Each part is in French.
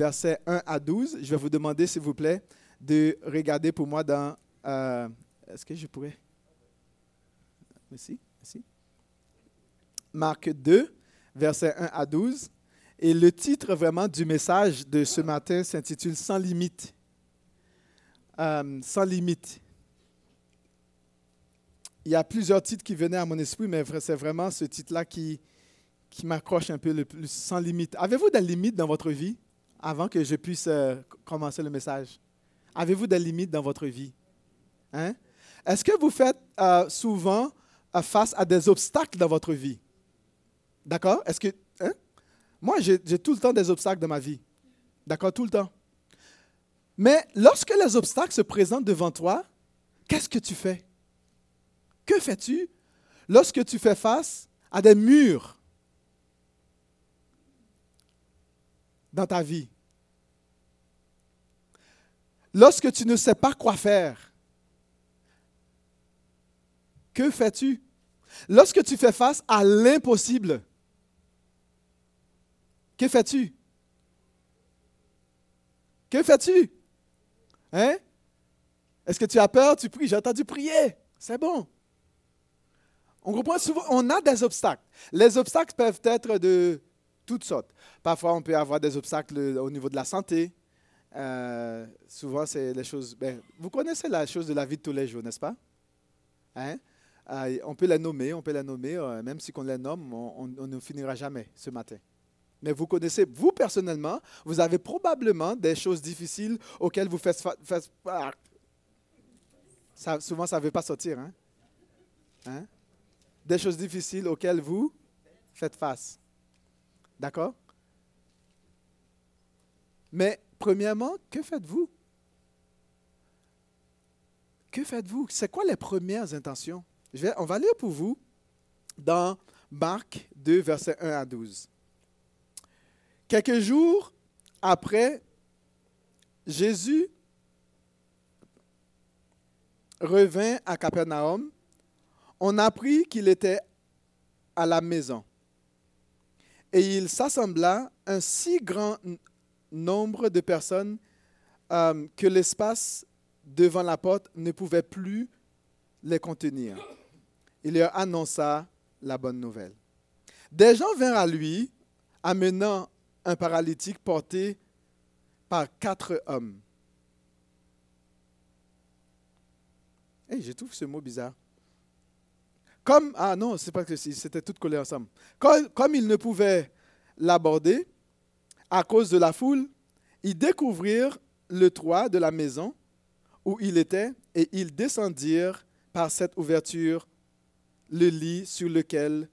versets 1 à 12. Je vais vous demander, s'il vous plaît, de regarder pour moi dans... euh, Est-ce que je pourrais... Merci, merci. Marc 2, versets 1 à 12. Et le titre vraiment du message de ce matin s'intitule Sans limite. Euh, sans limite. Il y a plusieurs titres qui venaient à mon esprit, mais c'est vraiment ce titre-là qui, qui m'accroche un peu le plus, sans limite. Avez-vous des limites dans votre vie? Avant que je puisse euh, commencer le message? Avez-vous des limites dans votre vie? Hein? Est-ce que vous faites euh, souvent euh, face à des obstacles dans votre vie? D'accord? Est-ce que. hein? Moi, j'ai j'ai tout le temps des obstacles dans ma vie. D'accord? Tout le temps. Mais lorsque les obstacles se présentent devant toi, qu'est-ce que tu fais? Que fais-tu lorsque tu fais face à des murs dans ta vie? Lorsque tu ne sais pas quoi faire, que fais-tu? Lorsque tu fais face à l'impossible, que fais-tu? Que fais-tu? Hein? Est-ce que tu as peur? Tu pries. J'ai entendu prier. C'est bon. On comprend souvent, on a des obstacles. Les obstacles peuvent être de toutes sortes. Parfois, on peut avoir des obstacles au niveau de la santé. Euh, souvent, c'est les choses. ben, vous connaissez la chose de la vie de tous les jours, n'est-ce pas? Hein? Euh, on peut les nommer, on peut les nommer, euh, même si on les nomme, on, ne finira jamais ce matin. Mais vous connaissez, vous personnellement, vous avez probablement des choses difficiles auxquelles vous faites. fa- faites- ah. Souvent, ça ne veut pas sortir. Hein? Hein? Des choses difficiles auxquelles vous faites face. D'accord? Mais premièrement, que faites-vous? Que faites-vous? C'est quoi les premières intentions? On va lire pour vous dans Marc 2, versets 1 à 12. Quelques jours après, Jésus revint à Capernaum. On apprit qu'il était à la maison. Et il s'assembla un si grand nombre de personnes euh, que l'espace devant la porte ne pouvait plus les contenir. Il leur annonça la bonne nouvelle. Des gens vinrent à lui, amenant un paralytique porté par quatre hommes. Hey, je ce mot bizarre. Comme, ah non, c'est pas que c'était tout collé ensemble. Comme, comme ils ne pouvaient l'aborder à cause de la foule, ils découvrirent le toit de la maison où il était et ils descendirent par cette ouverture le lit sur lequel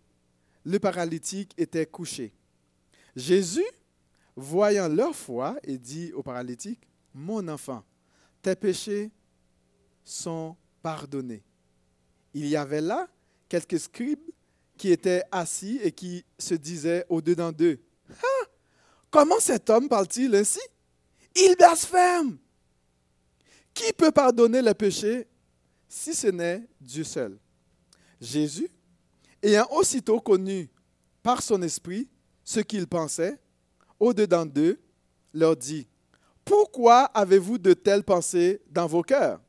le paralytique était couché. Jésus, voyant leur foi, et dit au paralytique, Mon enfant, tes péchés sont pardonnés. Il y avait là quelques scribes qui étaient assis et qui se disaient au-dedans d'eux, Comment cet homme parle-t-il ainsi? Il blasphème. Qui peut pardonner les péchés si ce n'est Dieu seul? Jésus, ayant aussitôt connu par son esprit ce qu'ils pensaient, au-dedans d'eux, leur dit, Pourquoi avez-vous de telles pensées dans vos cœurs?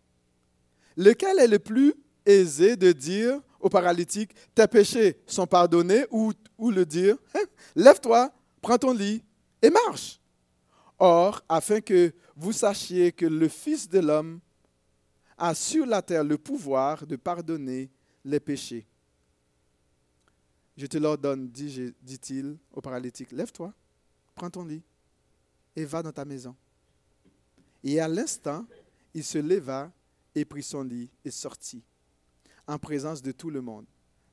Lequel est le plus aisé de dire au paralytique, Tes péchés sont pardonnés, ou, ou le dire, Hein, Lève-toi, prends ton lit et marche. Or, afin que vous sachiez que le Fils de l'homme a sur la terre le pouvoir de pardonner les péchés. Je te l'ordonne, dit- dit-il au paralytique, lève-toi, prends ton lit et va dans ta maison. Et à l'instant, il se leva et prit son lit et sortit, en présence de tout le monde,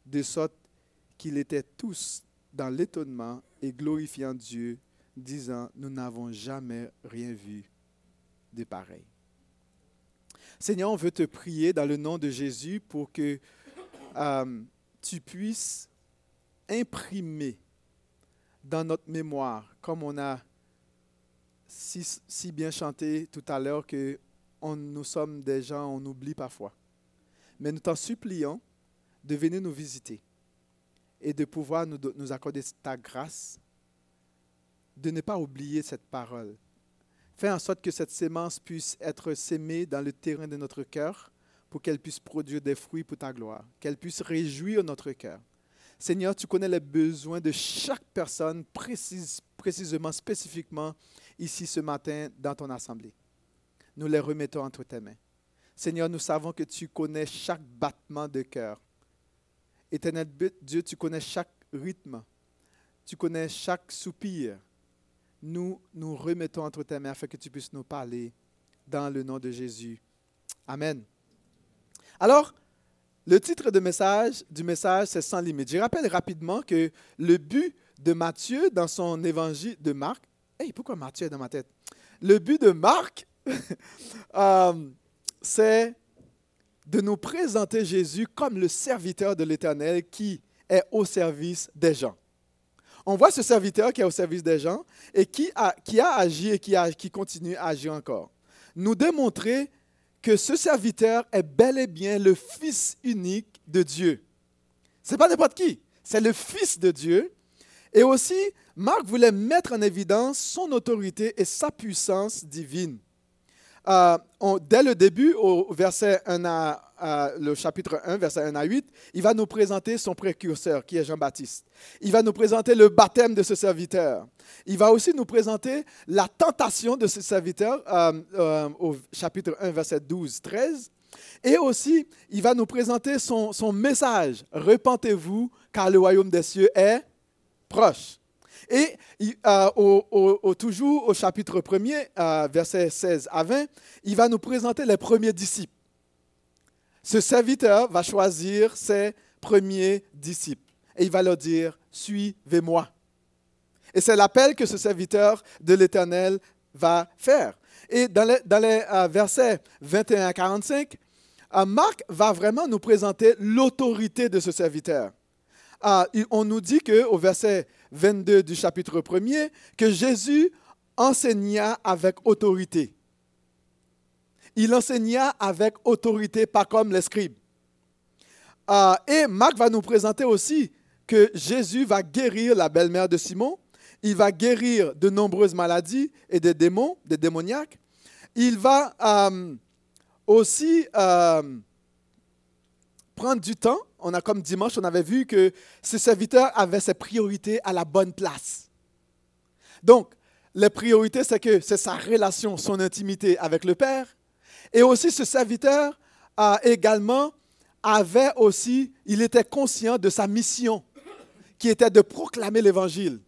de sorte qu'ils étaient tous dans l'étonnement et glorifiant Dieu, disant, nous n'avons jamais rien vu de pareil. Seigneur, on veut te prier dans le nom de Jésus pour que euh, tu puisses imprimer dans notre mémoire, comme on a si, bien chanté tout à l'heure que nous sommes des gens, on oublie parfois. Mais nous t'en supplions de venir nous visiter et de pouvoir nous accorder ta grâce, de ne pas oublier cette parole Fais en sorte que cette sémence puisse être sémée dans le terrain de notre cœur pour qu'elle puisse produire des fruits pour ta gloire, qu'elle puisse réjouir notre cœur. Seigneur, tu connais les besoins de chaque personne précisément, spécifiquement ici ce matin dans ton assemblée. Nous les remettons entre tes mains. Seigneur, nous savons que tu connais chaque battement de cœur. Éternel Dieu, tu connais chaque rythme. Tu connais chaque soupir. Nous nous remettons entre tes mains afin que tu puisses nous parler dans le nom de Jésus. Amen. Alors, le titre de message, du message, c'est Sans limite. Je rappelle rapidement que le but de Matthieu dans son évangile de Marc, hey, pourquoi Matthieu est dans ma tête? Le but de Marc, euh, c'est de nous présenter Jésus comme le serviteur de l'Éternel qui est au service des gens. On voit ce serviteur qui est au service des gens et qui a, agi et qui, qui continue à agir encore. Nous démontrer que ce serviteur est bel et bien le Fils unique de Dieu. Ce n'est pas n'importe qui, c'est le Fils de Dieu. Et aussi, Marc voulait mettre en évidence son autorité et sa puissance divine. Euh, dès le début, au verset 1 à, le chapitre 1, verset 1 à 8, il va nous présenter son précurseur, qui est Jean-Baptiste. Il va nous présenter le baptême de ce serviteur. Il va aussi nous présenter la tentation de ce serviteur euh, euh, au chapitre 1, verset 12, 13. Et aussi, il va nous présenter son message. Repentez-vous, car le royaume des cieux est proche. Et euh, au, toujours au chapitre 1er, euh, versets 16 à 20, il va nous présenter les premiers disciples. Ce serviteur va choisir ses premiers disciples et il va leur dire, suivez-moi. Et c'est l'appel que ce serviteur de l'Éternel va faire. Et dans les, dans les euh, versets 21 à 45, Marc va vraiment nous présenter l'autorité de ce serviteur. on nous dit qu'au verset 22 du chapitre 1er, que Jésus enseigna avec autorité. Il enseigna avec autorité, pas comme les scribes. Ah, et Marc va nous présenter aussi que Jésus va guérir la belle-mère de Simon. Il va guérir de nombreuses maladies et des démons, des démoniaques. Il va euh, aussi euh, prendre du temps on a comme dimanche, on avait vu que ce serviteur avait ses priorités à la bonne place. Donc, les priorités, c'est que c'est sa relation, son intimité avec le Père. Et aussi, ce serviteur a également avait aussi, il était conscient de sa mission, qui était de proclamer l'Évangile.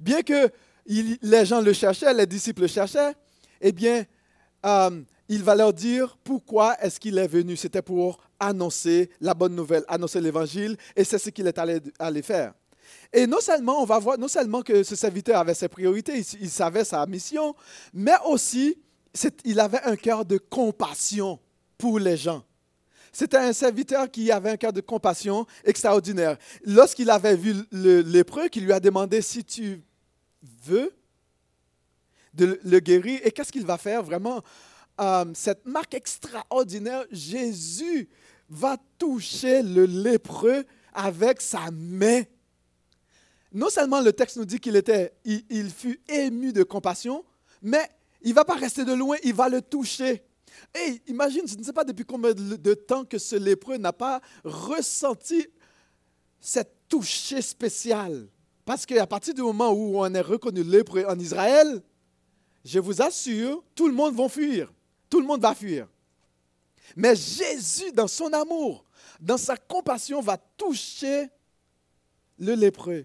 Bien que les gens le cherchaient, les disciples le cherchaient, eh bien, euh, il va leur dire pourquoi est-ce qu'il est venu. C'était pour annoncer la bonne nouvelle, annoncer l'évangile, et c'est ce qu'il est allé, faire. Et non seulement, on va voir, non seulement que ce serviteur avait ses priorités, il, savait sa mission, mais aussi, il avait un cœur de compassion pour les gens. C'était un serviteur qui avait un cœur de compassion extraordinaire. Lorsqu'il avait vu lépreux, qui lui a demandé si tu veux de le guérir, et qu'est-ce qu'il va faire vraiment? Euh, cette marque extraordinaire, Jésus va toucher le lépreux avec sa main. Non seulement le texte nous dit qu'il était, il, fut ému de compassion, mais il va pas rester de loin, il va le toucher. Et imagine, je ne sais pas depuis combien de temps que ce lépreux n'a pas ressenti cette toucher spéciale. Parce qu'à partir du moment où on est reconnu lépreux en Israël, je vous assure, tout le monde va fuir tout le monde va fuir. Mais Jésus, dans son amour, dans sa compassion, va toucher le lépreux.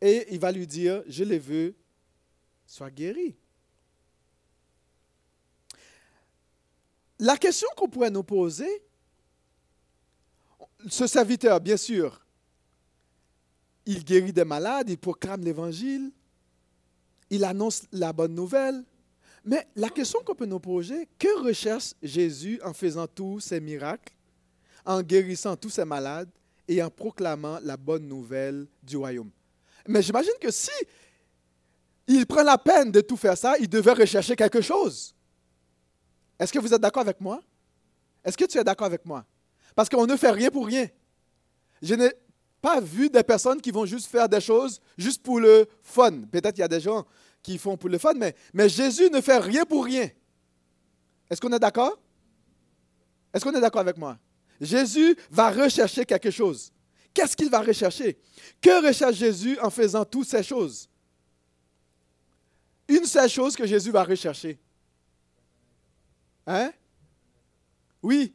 Et il va lui dire, je le veux, sois guéri. La question qu'on pourrait nous poser, ce serviteur, bien sûr, il guérit des malades, il proclame l'évangile, il annonce la bonne nouvelle, mais la question qu'on peut nous poser, que recherche Jésus en faisant tous ces miracles, en guérissant tous ces malades et en proclamant la bonne nouvelle du royaume? Mais j'imagine que si il prend la peine de tout faire ça, il devait rechercher quelque chose. Est-ce que vous êtes d'accord avec moi? Est-ce que tu es d'accord avec moi? Parce qu'on ne fait rien pour rien. Je pas vu des personnes qui vont juste faire des choses juste pour le fun. Peut-être qu'il y a des gens font pour le fun, mais, mais Jésus ne fait rien pour rien. Est-ce qu'on est d'accord? Est-ce qu'on est d'accord avec moi? Jésus va rechercher quelque chose. Qu'est-ce qu'il va rechercher? Que recherche Jésus en faisant toutes ces choses? Une seule chose que Jésus va rechercher. Hein? Oui.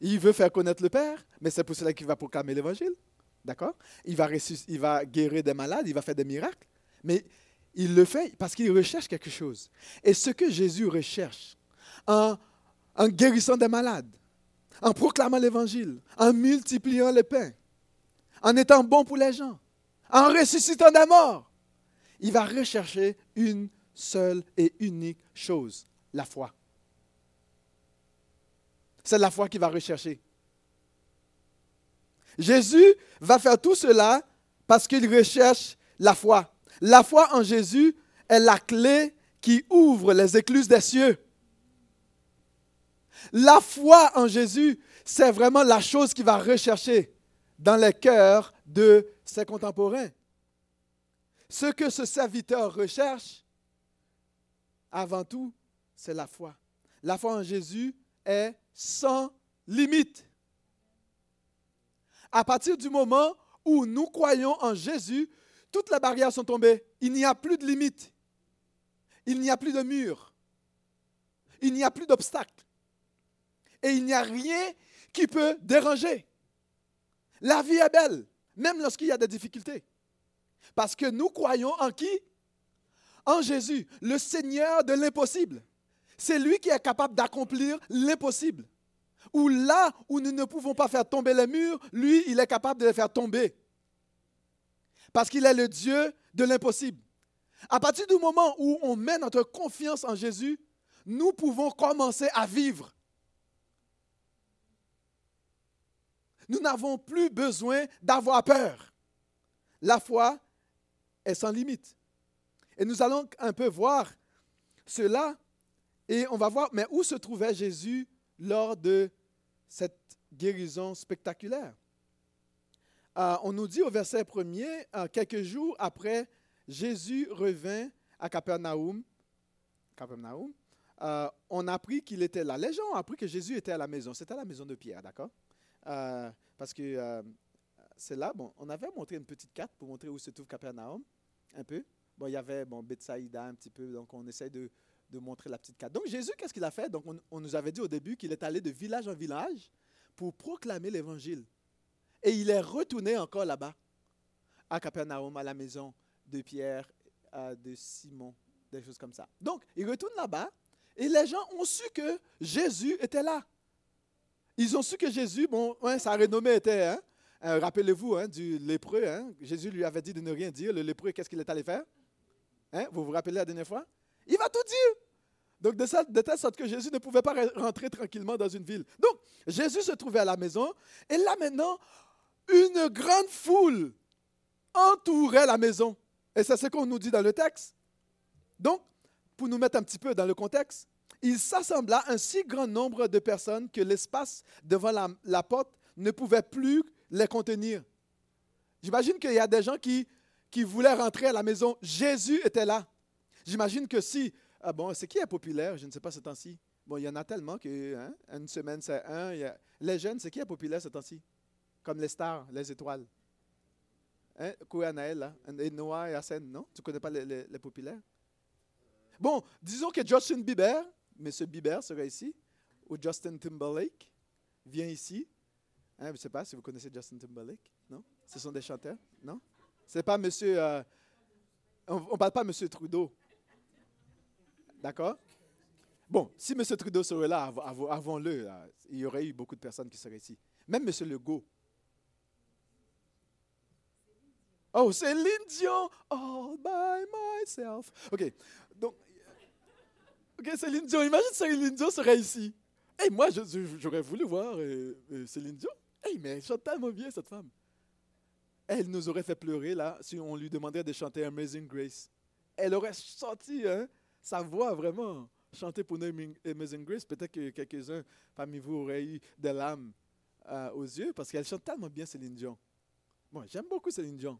Il veut faire connaître le Père, mais c'est pour cela qu'il va proclamer l'Évangile. D'accord? Il va, il va guérir des malades, il va faire des miracles. Mais il le fait parce qu'il recherche quelque chose. Et ce que Jésus recherche en, guérissant des malades, en proclamant l'Évangile, en multipliant les pains, en étant bon pour les gens, en ressuscitant des morts, il va rechercher une seule et unique chose, la foi. C'est la foi qu'il va rechercher. Jésus va faire tout cela parce qu'il recherche la foi. La foi en Jésus est la clé qui ouvre les écluses des cieux. La foi en Jésus, c'est vraiment la chose qui va rechercher dans les cœurs de ses contemporains. Ce que ce serviteur recherche, avant tout, c'est la foi. La foi en Jésus est sans limite. À partir du moment où nous croyons en Jésus, toutes les barrières sont tombées. Il n'y a plus de limite. Il n'y a plus de mur. Il n'y a plus d'obstacle. Et il n'y a rien qui peut déranger. La vie est belle, même lorsqu'il y a des difficultés. Parce que nous croyons en qui? En Jésus, le Seigneur de l'impossible. C'est lui qui est capable d'accomplir l'impossible. Ou là où nous ne pouvons pas faire tomber les murs, lui, il est capable de les faire tomber. Parce qu'il est le Dieu de l'impossible. À partir du moment où on met notre confiance en Jésus, nous pouvons commencer à vivre. Nous n'avons plus besoin d'avoir peur. La foi est sans limite. Et nous allons un peu voir cela et on va voir, mais où se trouvait Jésus lors de cette guérison spectaculaire? Euh, on nous dit au verset 1er, euh, quelques jours après, Jésus revint à Capernaum. Capernaum. Euh, on a appris qu'il était là. Les gens ont appris que Jésus était à la maison. C'était à la maison de Pierre, d'accord? parce que c'est là, bon, on avait montré une petite carte pour montrer où se trouve Capernaum, un peu. Bon, il y avait bon, Bethsaïda un petit peu, donc on essaie de, de montrer la petite carte. Donc Jésus, qu'est-ce qu'il a fait? Donc on, nous avait dit au début qu'il est allé de village en village pour proclamer l'évangile. Et il est retourné encore là-bas, à Capernaum, à la maison de Pierre, de Simon, des choses comme ça. Donc il retourne là-bas et les gens ont su que Jésus était là. Ils ont su que Jésus, bon, sa renommée était, hein, euh, rappelez-vous, hein, du lépreux. Hein, Jésus lui avait dit de ne rien dire. Le lépreux, qu'est-ce qu'il est allé faire? Vous vous rappelez la dernière fois? Il va tout dire. Donc, de, telle sorte que Jésus ne pouvait pas rentrer tranquillement dans une ville. Donc, Jésus se trouvait à la maison, et là maintenant, une grande foule entourait la maison. Et c'est ce qu'on nous dit dans le texte. Donc, pour nous mettre un petit peu dans le contexte, il s'assembla un si grand nombre de personnes que l'espace devant la, porte ne pouvait plus les contenir. J'imagine qu'il y a des gens qui, qui voulaient rentrer à la maison. Jésus était là. J'imagine que si, ah bon, c'est qui est populaire, je ne sais pas ce temps-ci. Bon, il y en a tellement que, hein, une semaine c'est un. Les jeunes, c'est qui est populaire ce temps-ci? Comme les stars, les étoiles. Hein? Et Noah et Hassan, non? Tu ne connais pas les, populaires? Bon, disons que Justin Bieber, M. Bieber serait ici, ou Justin Timberlake vient ici. Hein, je ne sais pas si vous connaissez Justin Timberlake, non? Ce sont des chanteurs, non? Ce n'est pas monsieur. Euh, on ne parle pas M. Trudeau. D'accord? Bon, si M. Trudeau serait là avant-le, il y aurait eu beaucoup de personnes qui seraient ici. Même M. Legault. Oh, Céline Dion, all by myself. OK. Donc, OK, Céline Dion. Imagine Céline Dion serait ici. Hey, moi, j'aurais voulu voir euh, euh, Céline Dion. Hey, mais elle chante tellement bien, cette femme. Elle nous aurait fait pleurer, là, si on lui demandait de chanter Amazing Grace. Elle aurait sorti, hein, sa voix vraiment chanter pour nous Amazing Grace, peut-être que quelques-uns parmi vous auraient eu des larmes euh, aux yeux parce qu'elle chante tellement bien Céline Dion. Bon, j'aime beaucoup Céline Dion.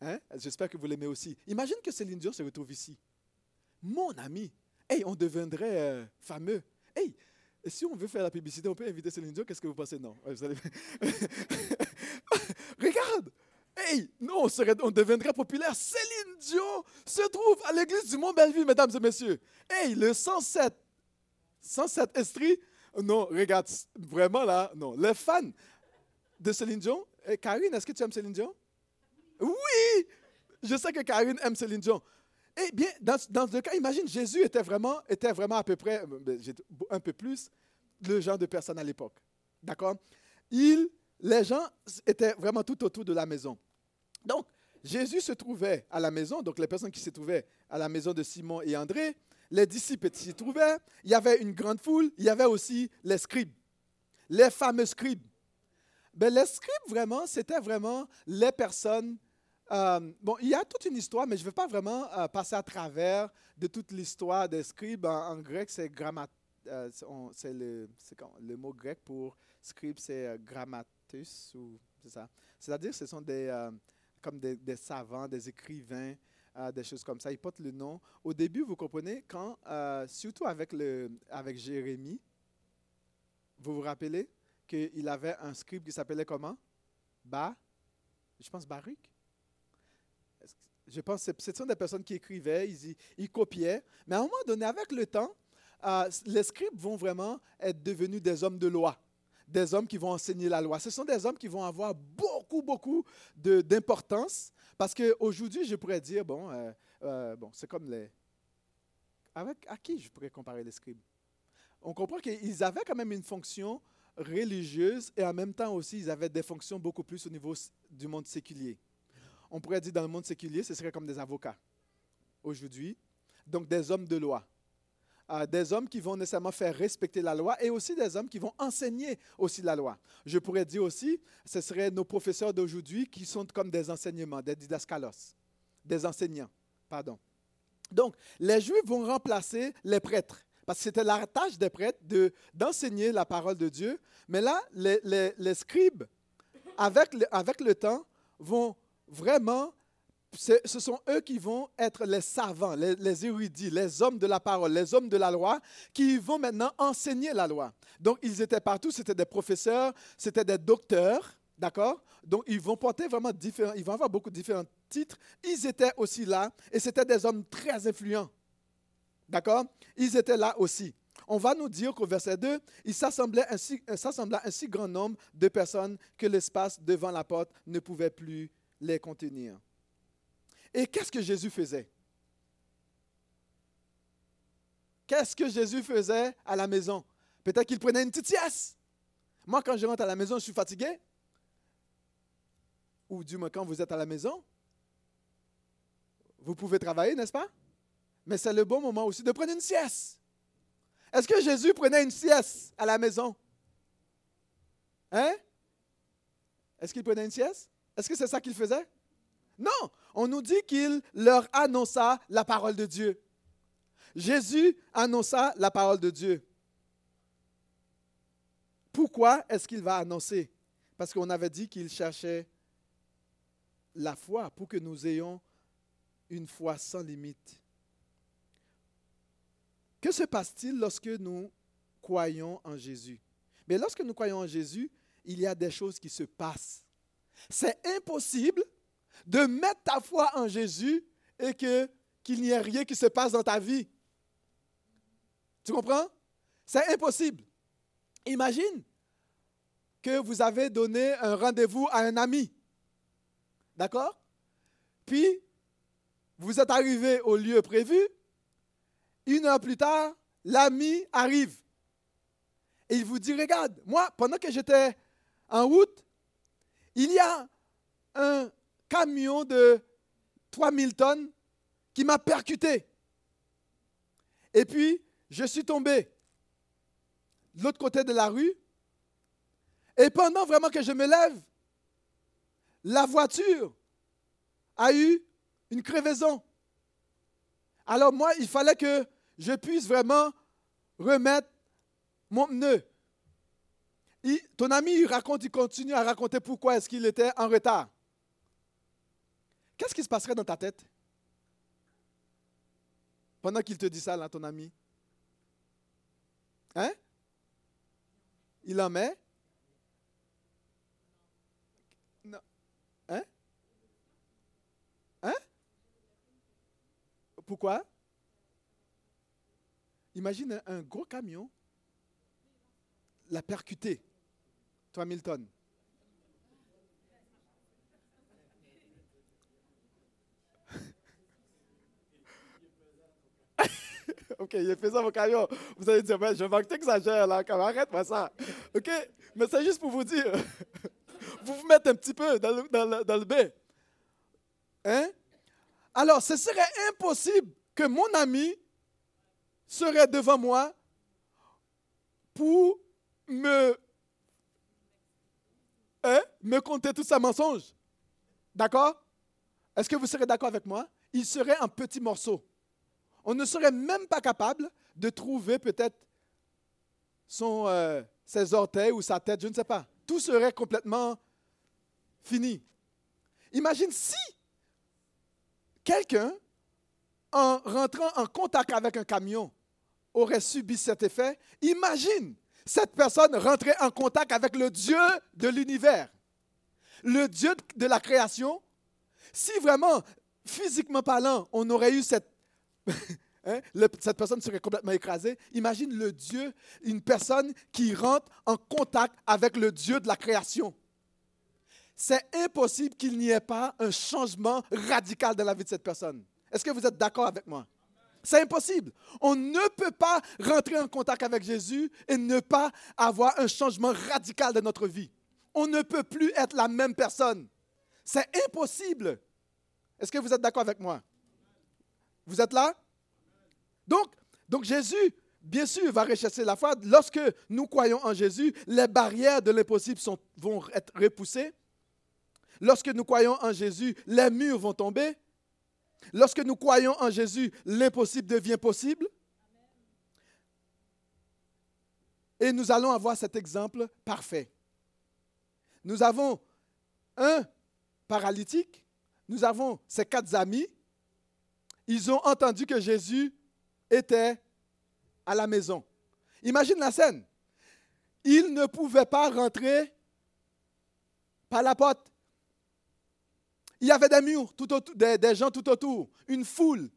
Hein? J'espère que vous l'aimez aussi. Imagine que Céline Dion se retrouve ici. Mon ami, hey, on deviendrait euh, fameux. Hey, si on veut faire la publicité, on peut inviter Céline Dion. Qu'est-ce que vous pensez? Non. Regarde! Hey, non, on, deviendrait populaire. Céline Dion se trouve à l'église du Mont-Belleville, mesdames et messieurs. Hey, le 107, 107 Estrie. Non, regarde, vraiment là, non. Les fans de Céline Dion. Eh, Karine, est-ce que tu aimes Céline Dion? Oui! Je sais que Karine aime Céline Dion. Eh bien, dans, dans le cas, imagine, Jésus était vraiment, était vraiment à peu près, euh, ben, un peu plus, le genre de personne à l'époque. D'accord? Il, les gens étaient vraiment tout autour de la maison. Donc, Jésus se trouvait à la maison, donc les personnes qui se trouvaient à la maison de Simon et André, les disciples s'y trouvaient, il y avait une grande foule, il y avait aussi les scribes, les fameux scribes. Ben, les scribes, vraiment, c'était vraiment les personnes euh, bon, il y a toute une histoire, mais je ne vais pas vraiment euh, passer à travers de toute l'histoire des scribes. En, grec, c'est grammat, euh, le, mot grec pour scribe, c'est grammatus ou c'est ça. C'est-à-dire, ce sont des comme des, savants, des écrivains, des choses comme ça. Ils portent le nom. Au début, vous comprenez, quand surtout avec le avec Jérémie, vous vous rappelez qu'il avait un scribe qui s'appelait comment? Ba, je pense Baruch je pense que ce sont des personnes qui écrivaient, ils, copiaient. Mais à un moment donné, avec le temps, euh, les scribes vont vraiment être devenus des hommes de loi, des hommes qui vont enseigner la loi. Ce sont des hommes qui vont avoir beaucoup, beaucoup d'importance. Parce qu'aujourd'hui, je pourrais dire, bon, euh, euh, bon c'est comme les... Avec, à qui je pourrais comparer les scribes? On comprend qu'ils avaient quand même une fonction religieuse et en même temps aussi, ils avaient des fonctions beaucoup plus au niveau du monde séculier on pourrait dire dans le monde séculier, ce serait comme des avocats aujourd'hui. Donc des hommes de loi. Euh, des hommes qui vont nécessairement faire respecter la loi et aussi des hommes qui vont enseigner aussi la loi. Je pourrais dire aussi, ce seraient nos professeurs d'aujourd'hui qui sont comme des enseignements, des didascalos, des enseignants. Pardon. Donc, les Juifs vont remplacer les prêtres. Parce que c'était la tâche des prêtres de, d'enseigner la parole de Dieu. Mais là, les, les, scribes, avec le, avec le temps, vont vraiment, ce sont eux qui vont être les savants, les, érudits, les hommes de la parole, les hommes de la loi, qui vont maintenant enseigner la loi. Donc, ils étaient partout, c'était des professeurs, c'était des docteurs, d'accord? Donc, ils vont porter vraiment différents, ils vont avoir beaucoup de différents titres. Ils étaient aussi là, et c'était des hommes très influents, d'accord? Ils étaient là aussi. On va nous dire qu'au verset 2, il s'assemblait ainsi, un si grand nombre de personnes que l'espace devant la porte ne pouvait plus les contenir. Et qu'est-ce que Jésus faisait? Qu'est-ce que Jésus faisait à la maison? Peut-être qu'il prenait une petite sieste. Moi, quand je rentre à la maison, je suis fatigué. Ou du moins, quand vous êtes à la maison, vous pouvez travailler, n'est-ce pas? Mais c'est le bon moment aussi de prendre une sieste. Est-ce que Jésus prenait une sieste à la maison? Hein? Est-ce qu'il prenait une sieste? Est-ce que c'est ça qu'il faisait? Non, on nous dit qu'il leur annonça la parole de Dieu. Jésus annonça la parole de Dieu. Pourquoi est-ce qu'il va annoncer? Parce qu'on avait dit qu'il cherchait la foi pour que nous ayons une foi sans limite. Que se passe-t-il lorsque nous croyons en Jésus? Mais lorsque nous croyons en Jésus, il y a des choses qui se passent c'est impossible de mettre ta foi en Jésus et que, qu'il n'y ait rien qui se passe dans ta vie. Tu comprends? C'est impossible. Imagine que vous avez donné un rendez-vous à un ami. D'accord? Puis, vous êtes arrivé au lieu prévu. Une heure plus tard, l'ami arrive. Et il vous dit, regarde, moi, pendant que j'étais en route, il y a un camion de 3000 tonnes qui m'a percuté. Et puis, je suis tombé de l'autre côté de la rue. Et pendant vraiment que je me lève, la voiture a eu une crevaison. Alors moi, il fallait que je puisse vraiment remettre mon pneu. Ton ami, il raconte, il continue à raconter pourquoi est-ce qu'il était en retard. Qu'est-ce qui se passerait dans ta tête pendant qu'il te dit ça, là, ton ami? Hein? Il en met? Non. Hein? Hein? Pourquoi? Imagine un, gros camion l'a percuté. 3000 tonnes. ok, il est pesant mon camion. Vous allez dire, ben, je manque t'exagères là, quand arrête-moi ça. Ok, mais c'est juste pour vous dire, vous vous mettez un petit peu dans le, dans dans le bain. Hein? Alors, ce serait impossible que mon ami serait devant moi pour me, hein, me conter tout sa mensonge. D'accord? Est-ce que vous serez d'accord avec moi? Il serait en petits morceaux. On ne serait même pas capable de trouver peut-être son, euh, ses orteils ou sa tête, je ne sais pas. Tout serait complètement fini. Imagine si quelqu'un, en rentrant en contact avec un camion, aurait subi cet effet. Imagine cette personne rentrer en contact avec le Dieu de l'univers, le Dieu de la création. Si vraiment, physiquement parlant, on aurait eu cette... hein, cette personne serait complètement écrasée. Imagine le Dieu, une personne qui rentre en contact avec le Dieu de la création. C'est impossible qu'il n'y ait pas un changement radical dans la vie de cette personne. Est-ce que vous êtes d'accord avec moi? C'est impossible. On ne peut pas rentrer en contact avec Jésus et ne pas avoir un changement radical de notre vie. On ne peut plus être la même personne. C'est impossible. Est-ce que vous êtes d'accord avec moi? Vous êtes là? Donc, donc Jésus, bien sûr, va rechercher la foi. Lorsque nous croyons en Jésus, les barrières de l'impossible vont être repoussées. Lorsque nous croyons en Jésus, les murs vont tomber. Lorsque nous croyons en Jésus, l'impossible devient possible. Et nous allons avoir cet exemple parfait. Nous avons un paralytique, nous avons ses quatre amis. Ils ont entendu que Jésus était à la maison. Imagine la scène. Ils ne pouvaient pas rentrer par la porte. Il y avait des murs, tout autour, des, gens tout autour, une foule.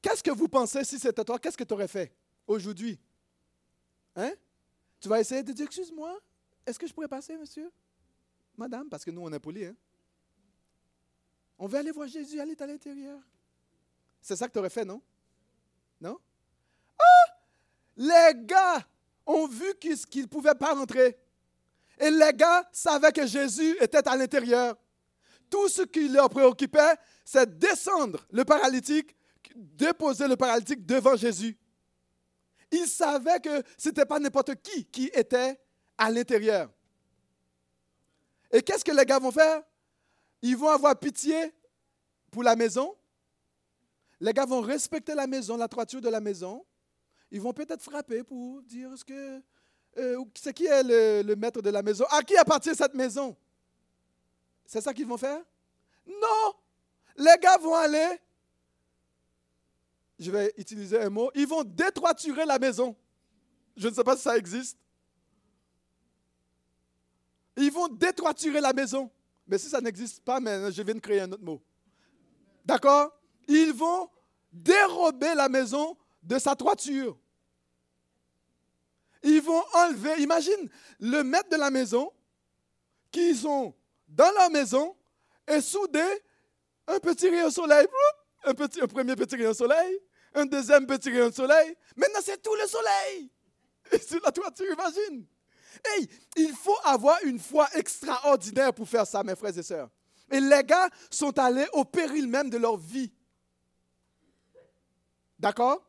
Qu'est-ce que vous pensez si c'était toi? Qu'est-ce que tu aurais fait aujourd'hui? Hein? Tu vas essayer de dire, excuse-moi, est-ce que je pourrais passer, monsieur? Madame, parce que nous, on est polis. Hein? On veut aller voir Jésus, aller à l'intérieur. C'est ça que tu aurais fait, non? Non? Ah! Les gars ont vu qu'ils qu'ils ne pouvaient pas rentrer. Et les gars savaient que Jésus était à l'intérieur. Tout ce qui leur préoccupait, c'est descendre le paralytique, déposer le paralytique devant Jésus. Ils savaient que ce n'était pas n'importe qui qui était à l'intérieur. Et qu'est-ce que les gars vont faire? Ils vont avoir pitié pour la maison. Les gars vont respecter la maison, la toiture de la maison. Ils vont peut-être frapper pour dire ce que euh, c'est qui est le, le maître de la maison. À qui appartient cette maison? C'est ça qu'ils vont faire? Non! Les gars vont aller, je vais utiliser un mot, ils vont détoiturer la maison. Je ne sais pas si ça existe. Ils vont détoiturer la maison. Mais si ça n'existe pas, je viens de créer un autre mot. D'accord? Ils vont dérober la maison de sa toiture. Ils vont enlever, imagine le maître de la maison qui sont dans leur maison et soudé un petit rayon de soleil, un, petit, un premier petit rayon de soleil, un deuxième petit rayon de soleil. Maintenant, c'est tout le soleil. Et sur la toiture, imagine. Hey, il faut avoir une foi extraordinaire pour faire ça, mes frères et sœurs. Et les gars sont allés au péril même de leur vie. D'accord?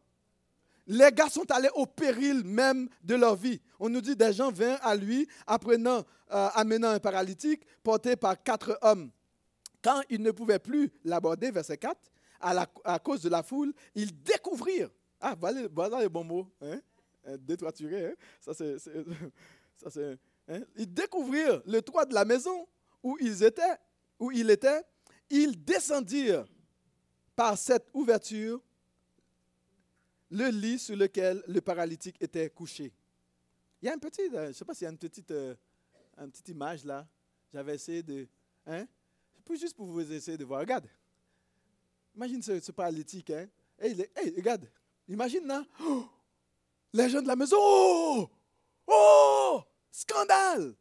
Les gars sont allés au péril même de leur vie. On nous dit des gens vinrent à lui, apprenant, euh, amenant un paralytique porté par quatre hommes. Quand ils ne pouvaient plus l'aborder, verset 4, à, à cause de la foule, ils découvrirent. Ah, voilà, les bons mots. Hein? Euh, hein? ça c'est, ça, Hein? Ils découvrirent le toit de la maison où ils étaient, où il était. Ils descendirent par cette ouverture le lit sur lequel le paralytique était couché. Il y a un petit, euh, je ne sais pas s'il y a une petite, euh, une petite image là. J'avais essayé de. Hein? Juste pour vous essayer de voir. Regarde. Imagine ce, paralytique. Hein? Hey, regarde. Imagine là. Oh! les gens de la maison. Oh! oh! Scandale!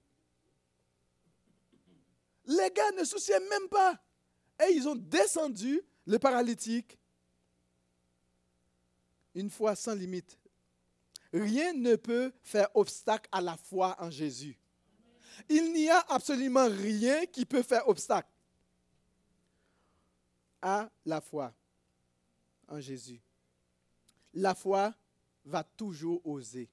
Les gars ne souciaient même pas. Et ils ont descendu le paralytique une foi sans limite. Rien ne peut faire obstacle à la foi en Jésus. Il n'y a absolument rien qui peut faire obstacle à la foi en Jésus. La foi va toujours oser.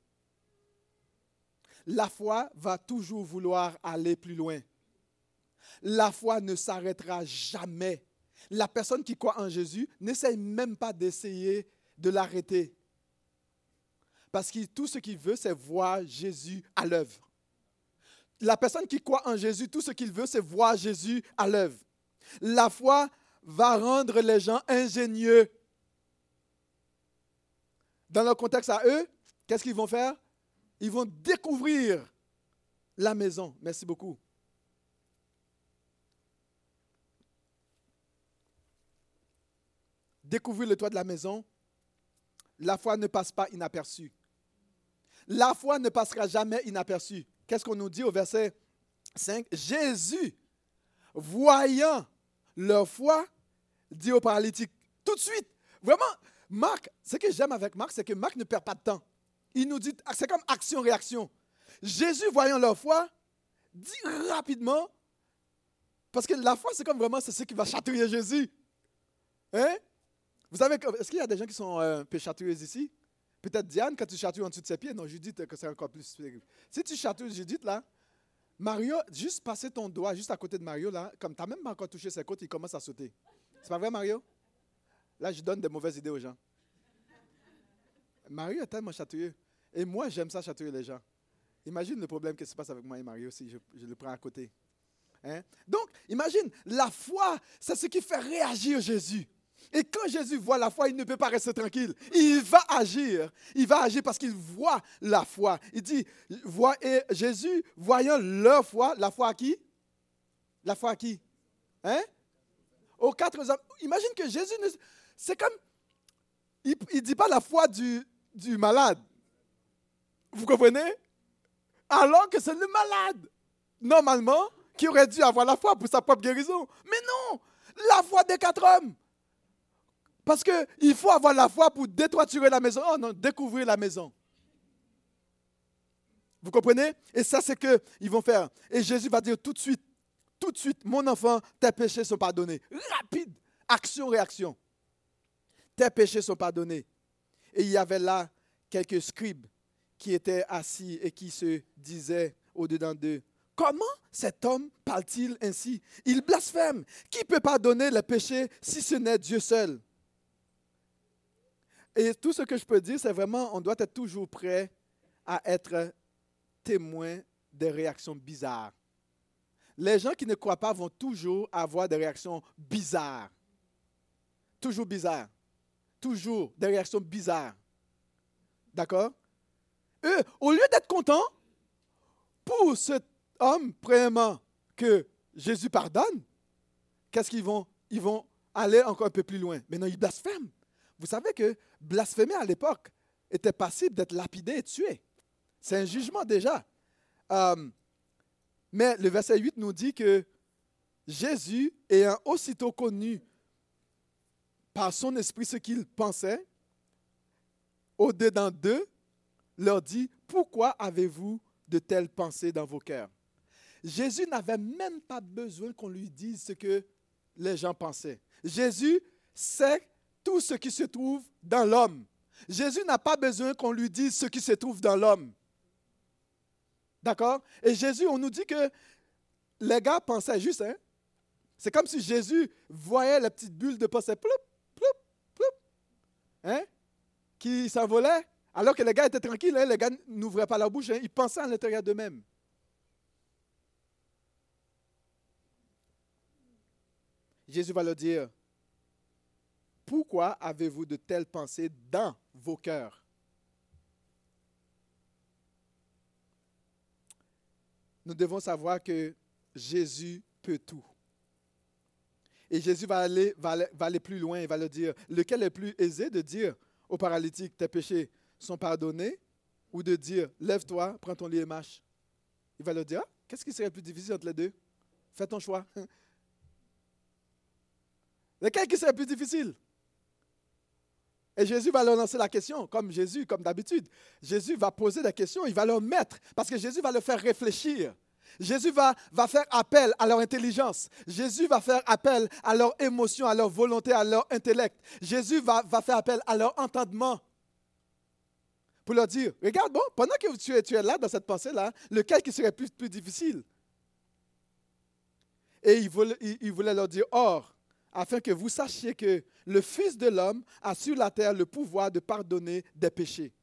La foi va toujours vouloir aller plus loin. La foi ne s'arrêtera jamais. La personne qui croit en Jésus n'essaye même pas d'essayer de l'arrêter. Parce que tout ce qu'il veut, c'est voir Jésus à l'œuvre. La personne qui croit en Jésus, tout ce qu'il veut, c'est voir Jésus à l'œuvre. La foi va rendre les gens ingénieux. Dans leur contexte à eux, qu'est-ce qu'ils vont faire? Ils vont découvrir la maison. Merci beaucoup. Découvrir le toit de la maison, la foi ne passe pas inaperçue. La foi ne passera jamais inaperçue. Qu'est-ce qu'on nous dit au verset 5 Jésus, voyant leur foi, dit au paralytique, tout de suite, vraiment, Marc, ce que j'aime avec Marc, c'est que Marc ne perd pas de temps. Il nous dit, c'est comme action-réaction. Jésus, voyant leur foi, dit rapidement, parce que la foi, c'est comme vraiment, c'est ce qui va chatouiller Jésus. Hein? Vous savez, est-ce qu'il y a des gens qui sont euh, péchatouilleuses ici? Peut-être Diane, quand tu chatouilles en dessous de ses pieds. Non, Judith, que c'est encore plus Si tu chatouilles Judith, là, Mario, juste passer ton doigt juste à côté de Mario, là, comme tu n'as même pas encore touché ses côtes, il commence à sauter. C'est pas vrai, Mario? Là, je donne des mauvaises idées aux gens. Mario est tellement chatouilleux. Et moi, j'aime ça chatouiller les gens. Imagine le problème qui se passe avec moi et Mario si je, je le prends à côté. Hein? Donc, imagine, la foi, c'est ce qui fait réagir Jésus. Et quand Jésus voit la foi, il ne peut pas rester tranquille. Il va agir. Il va agir parce qu'il voit la foi. Il dit, et Jésus, voyant leur foi, la foi à qui? La foi à qui? Hein? Aux quatre hommes. Imagine que Jésus, c'est comme, il ne dit pas la foi du, du malade. Vous comprenez? Alors que c'est le malade, normalement, qui aurait dû avoir la foi pour sa propre guérison. Mais non, la foi des quatre hommes. Parce qu'il faut avoir la foi pour détoiturer la maison. Oh non, découvrir la maison. Vous comprenez? Et ça, c'est ce qu'ils vont faire. Et Jésus va dire tout de suite, tout de suite, mon enfant, tes péchés sont pardonnés. Rapide, action-réaction. Tes péchés sont pardonnés. Et il y avait là quelques scribes qui étaient assis et qui se disaient au-dedans d'eux, comment cet homme parle-t-il ainsi? Il blasphème. Qui peut pardonner les péchés si ce n'est Dieu seul? Et tout ce que je peux dire, c'est vraiment, on doit être toujours prêt à être témoin des réactions bizarres. Les gens qui ne croient pas vont toujours avoir des réactions bizarres. Toujours bizarres. Toujours des réactions bizarres. D'accord? Eux, au lieu d'être contents pour cet homme, premièrement, que Jésus pardonne, qu'est-ce qu'ils vont? Ils vont aller encore un peu plus loin. Maintenant, ils blasphèment. Vous savez que blasphémer à l'époque était passible d'être lapidé et tué. C'est un jugement déjà. Euh, mais le verset 8 nous dit que Jésus, ayant aussitôt connu par son esprit ce qu'il pensait, au-dedans d'eux, leur dit, pourquoi avez-vous de telles pensées dans vos cœurs? Jésus n'avait même pas besoin qu'on lui dise ce que les gens pensaient. Jésus sait tout ce qui se trouve dans l'homme. Jésus n'a pas besoin qu'on lui dise ce qui se trouve dans l'homme. D'accord? Et Jésus, on nous dit que les gars pensaient juste, hein? C'est comme si Jésus voyait la petite bulle de pensée, ploup, ploup, ploup, hein? Qui s'envolait, alors que les gars étaient tranquilles, hein? les gars n'ouvraient pas la bouche, hein? ils pensaient à l'intérieur d'eux-mêmes. Jésus va leur dire, pourquoi avez-vous de telles pensées dans vos cœurs? Nous devons savoir que Jésus peut tout. Et Jésus va aller, plus loin, il va le dire. Lequel est plus aisé de dire au paralytique, tes péchés sont pardonnés, ou de dire, lève-toi, prends ton lit et marche? Il va le dire, ah, qu'est-ce qui serait plus difficile entre les deux? Fais ton choix. Lequel qui serait plus difficile? Et Jésus va leur lancer la question, comme Jésus, comme d'habitude. Jésus va poser la question, il va leur mettre, parce que Jésus va leur faire réfléchir. Jésus va, faire appel à leur intelligence. Jésus va faire appel à leur émotion, à leur volonté, à leur intellect. Jésus va, faire appel à leur entendement pour leur dire, regarde, bon, pendant que tu es, là dans cette pensée-là, lequel qui serait plus, plus difficile? Et il voulait, il voulait leur dire, or, afin que vous sachiez que le Fils de l'homme a sur la terre le pouvoir de pardonner des péchés.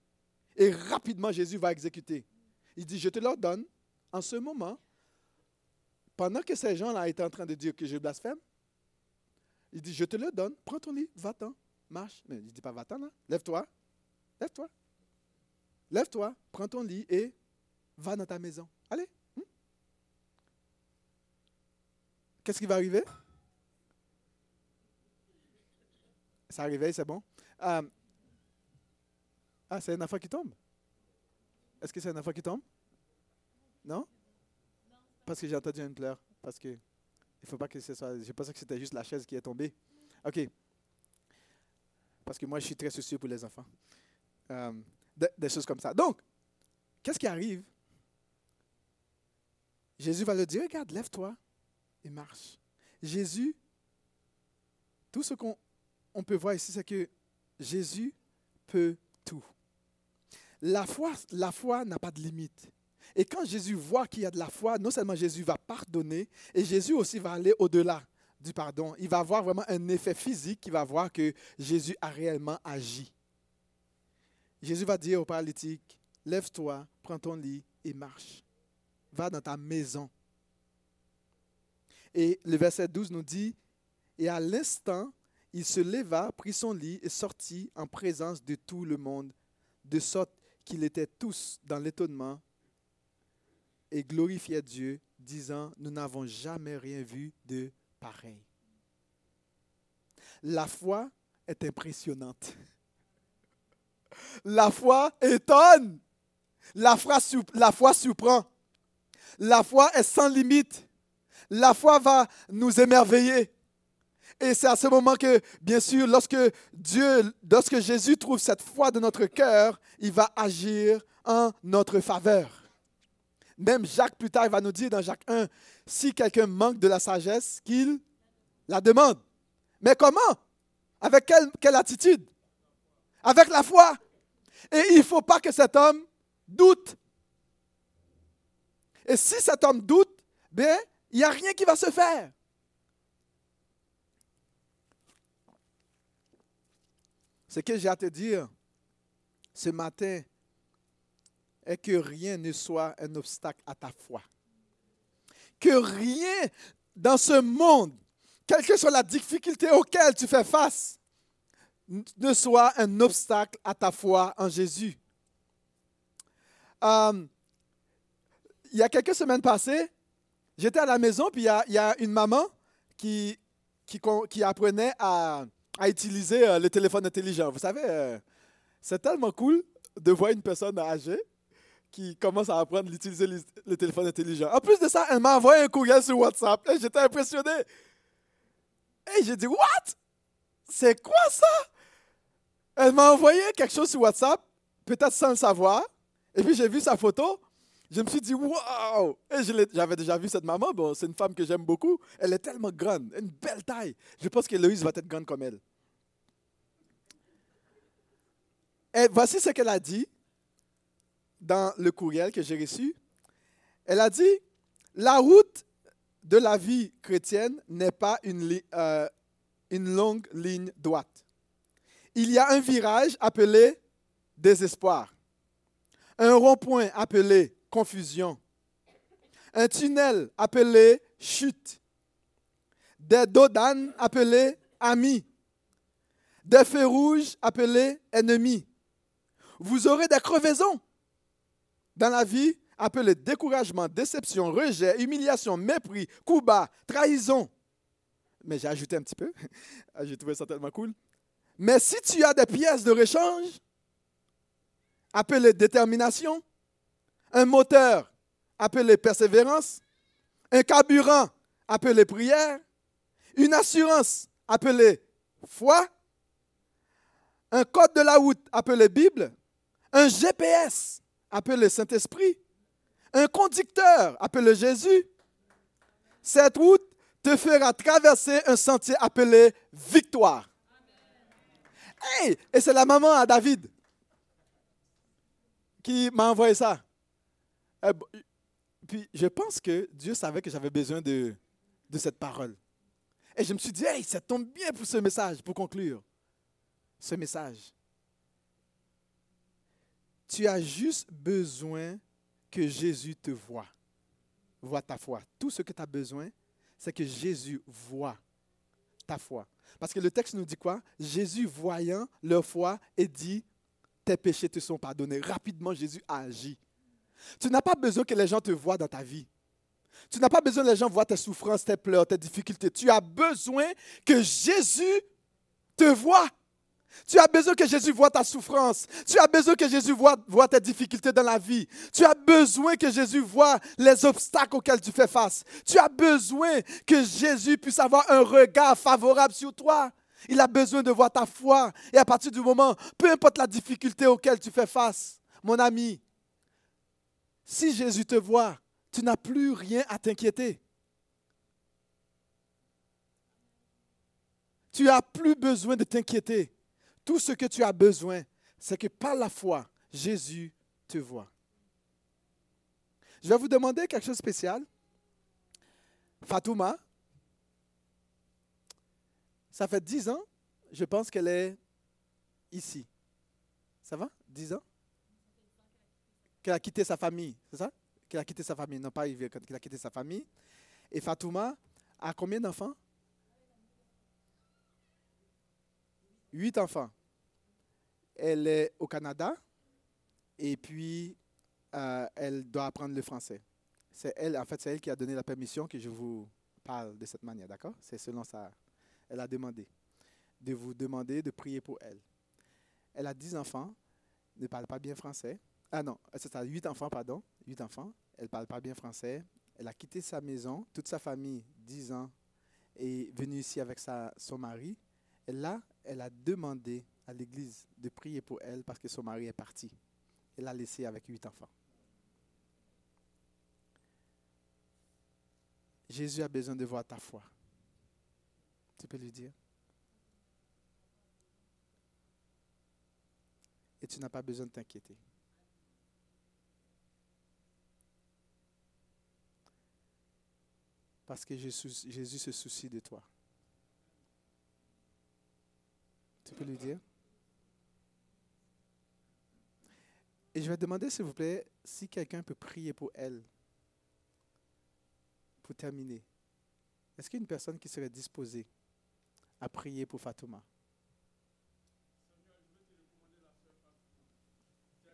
Et rapidement, Jésus va exécuter. Il dit, je te l'ordonne en ce moment, pendant que ces gens-là étaient en train de dire que je blasphème, il dit, je te le donne, prends ton lit, va-t'en, marche. Mais il ne dit pas va-t'en, là, lève-toi, lève-toi. Lève-toi, prends ton lit et va dans ta maison. Allez. Hmm? Qu'est-ce qui va arriver? Ça réveille, c'est bon. Euh, ah, c'est un enfant qui tombe? Est-ce que c'est un enfant qui tombe? Non? Parce que j'ai entendu une pleur. Parce que il faut pas que ce soit. Je pensais que c'était juste la chaise qui est tombée. OK. Parce que moi, je suis très soucieux pour les enfants. Euh, des choses comme ça. Donc, qu'est-ce qui arrive? Jésus va le dire, regarde, lève-toi et marche. Jésus, tout ce qu'on on peut voir ici, c'est que Jésus peut tout. La foi, la foi n'a pas de limite. Et quand Jésus voit qu'il y a de la foi, non seulement Jésus va pardonner, et Jésus aussi va aller au-delà du pardon. Il va avoir vraiment un effet physique qui va voir que Jésus a réellement agi. Jésus va dire au paralytique, lève-toi, prends ton lit et marche. Va dans ta maison. Et le verset 12 nous dit, et à l'instant, il se leva, prit son lit et sortit en présence de tout le monde, de sorte qu'ils étaient tous dans l'étonnement et glorifiaient Dieu, disant, nous n'avons jamais rien vu de pareil. La foi est impressionnante. La foi étonne. La foi, la foi surprend. La foi est sans limite. La foi va nous émerveiller. Et c'est à ce moment que, bien sûr, lorsque Dieu, lorsque Jésus trouve cette foi de notre cœur, il va agir en notre faveur. Même Jacques, plus tard, il va nous dire dans Jacques 1, si quelqu'un manque de la sagesse, qu'il la demande. Mais comment? Avec quelle, attitude? Avec la foi. Et il ne faut pas que cet homme doute. Et si cet homme doute, bien, il n'y a rien qui va se faire. Ce que j'ai à te dire ce matin est que rien ne soit un obstacle à ta foi. Que rien dans ce monde, quelle que soit la difficulté auquel tu fais face, ne soit un obstacle à ta foi en Jésus. Euh, il y a quelques semaines passées, j'étais à la maison, puis il y a, une maman qui, qui apprenait à, à utiliser euh, le téléphone intelligent. Vous savez, euh, c'est tellement cool de voir une personne âgée qui commence à apprendre à utiliser le, téléphone intelligent. En plus de ça, elle m'a envoyé un courriel sur WhatsApp j'étais impressionné. Et j'ai dit, What? C'est quoi ça? Elle m'a envoyé quelque chose sur WhatsApp, peut-être sans le savoir. Et puis j'ai vu sa photo. Je me suis dit! Et j'avais déjà vu cette maman. Bon, c'est une femme que j'aime beaucoup. Elle est tellement grande, une belle taille. Je pense que Loïse va être grande comme elle. Et voici ce qu'elle a dit dans le courriel que j'ai reçu. Elle a dit, la route de la vie chrétienne n'est pas une, euh, une longue ligne droite. Il y a un virage appelé désespoir, un rond-point appelé confusion, un tunnel appelé chute, des dos d'âne appelés amis, des feux rouges appelés ennemis. Vous aurez des crevaisons dans la vie appelées découragement, déception, rejet, humiliation, mépris, coup bas, trahison. Mais j'ai ajouté un petit peu. j'ai trouvé ça tellement cool. Mais si tu as des pièces de rechange, appelées détermination, un moteur appelé persévérance, un carburant appelé prière, une assurance appelée foi, un code de la route appelé Bible, un GPS appelé Saint-Esprit, un conducteur appelé Jésus. Cette route te fera traverser un sentier appelé victoire. Hey, et c'est la maman à David qui m'a envoyé ça. Eh, puis je pense que Dieu savait que j'avais besoin de, cette parole. Et je me suis dit, hey, ça tombe bien pour ce message, pour conclure ce message. Tu as juste besoin que Jésus te voie, voit ta foi. Tout ce que tu as besoin, c'est que Jésus voit ta foi. Parce que le texte nous dit quoi? Jésus voyant leur foi et dit, tes péchés te sont pardonnés. Rapidement, Jésus a agi. Tu n'as pas besoin que les gens te voient dans ta vie. Tu n'as pas besoin que les gens voient tes souffrances, tes pleurs, tes difficultés. Tu as besoin que Jésus te voie. Tu as besoin que Jésus voit ta souffrance. Tu as besoin que Jésus voit, tes difficultés dans la vie. Tu as besoin que Jésus voit les obstacles auxquels tu fais face. Tu as besoin que Jésus puisse avoir un regard favorable sur toi. Il a besoin de voir ta foi. Et à partir du moment, peu importe la difficulté auquel tu fais face, mon ami, si Jésus te voit, tu n'as plus rien à t'inquiéter. Tu n'as plus besoin de t'inquiéter. Tout ce que tu as besoin, c'est que par la foi, Jésus te voit. Je vais vous demander quelque chose de spécial. Fatouma, ça fait dix ans, je pense qu'elle est ici. Ça va? Dix ans? Qu'elle a quitté sa famille, c'est ça? Qu'elle a quitté sa famille, non pas qu'elle a quitté sa famille. Et Fatouma a combien d'enfants? Huit enfants. Elle est au Canada et puis euh, elle doit apprendre le français. C'est elle, en fait, c'est elle qui a donné la permission que je vous parle de cette manière, d'accord? C'est selon ça. Elle a demandé de vous demander de prier pour elle. Elle a dix enfants, ne parle pas bien français. Ah non, c'est ça, huit enfants, pardon, huit enfants. Elle ne parle pas bien français. Elle a quitté sa maison, toute sa famille, dix ans, et venue ici avec son mari. Et là, elle a demandé à l'église de prier pour elle parce que son mari est parti. Elle l'a laissé avec huit enfants. Jésus a besoin de voir ta foi. Tu peux lui dire. Et tu n'as pas besoin de t'inquiéter. Parce que Jésus, Jésus se soucie de toi. Tu peux lui dire? Et je vais demander, s'il vous plaît, si quelqu'un peut prier pour elle. Pour terminer. Est-ce qu'il y a une personne qui serait disposée à prier pour Fatouma?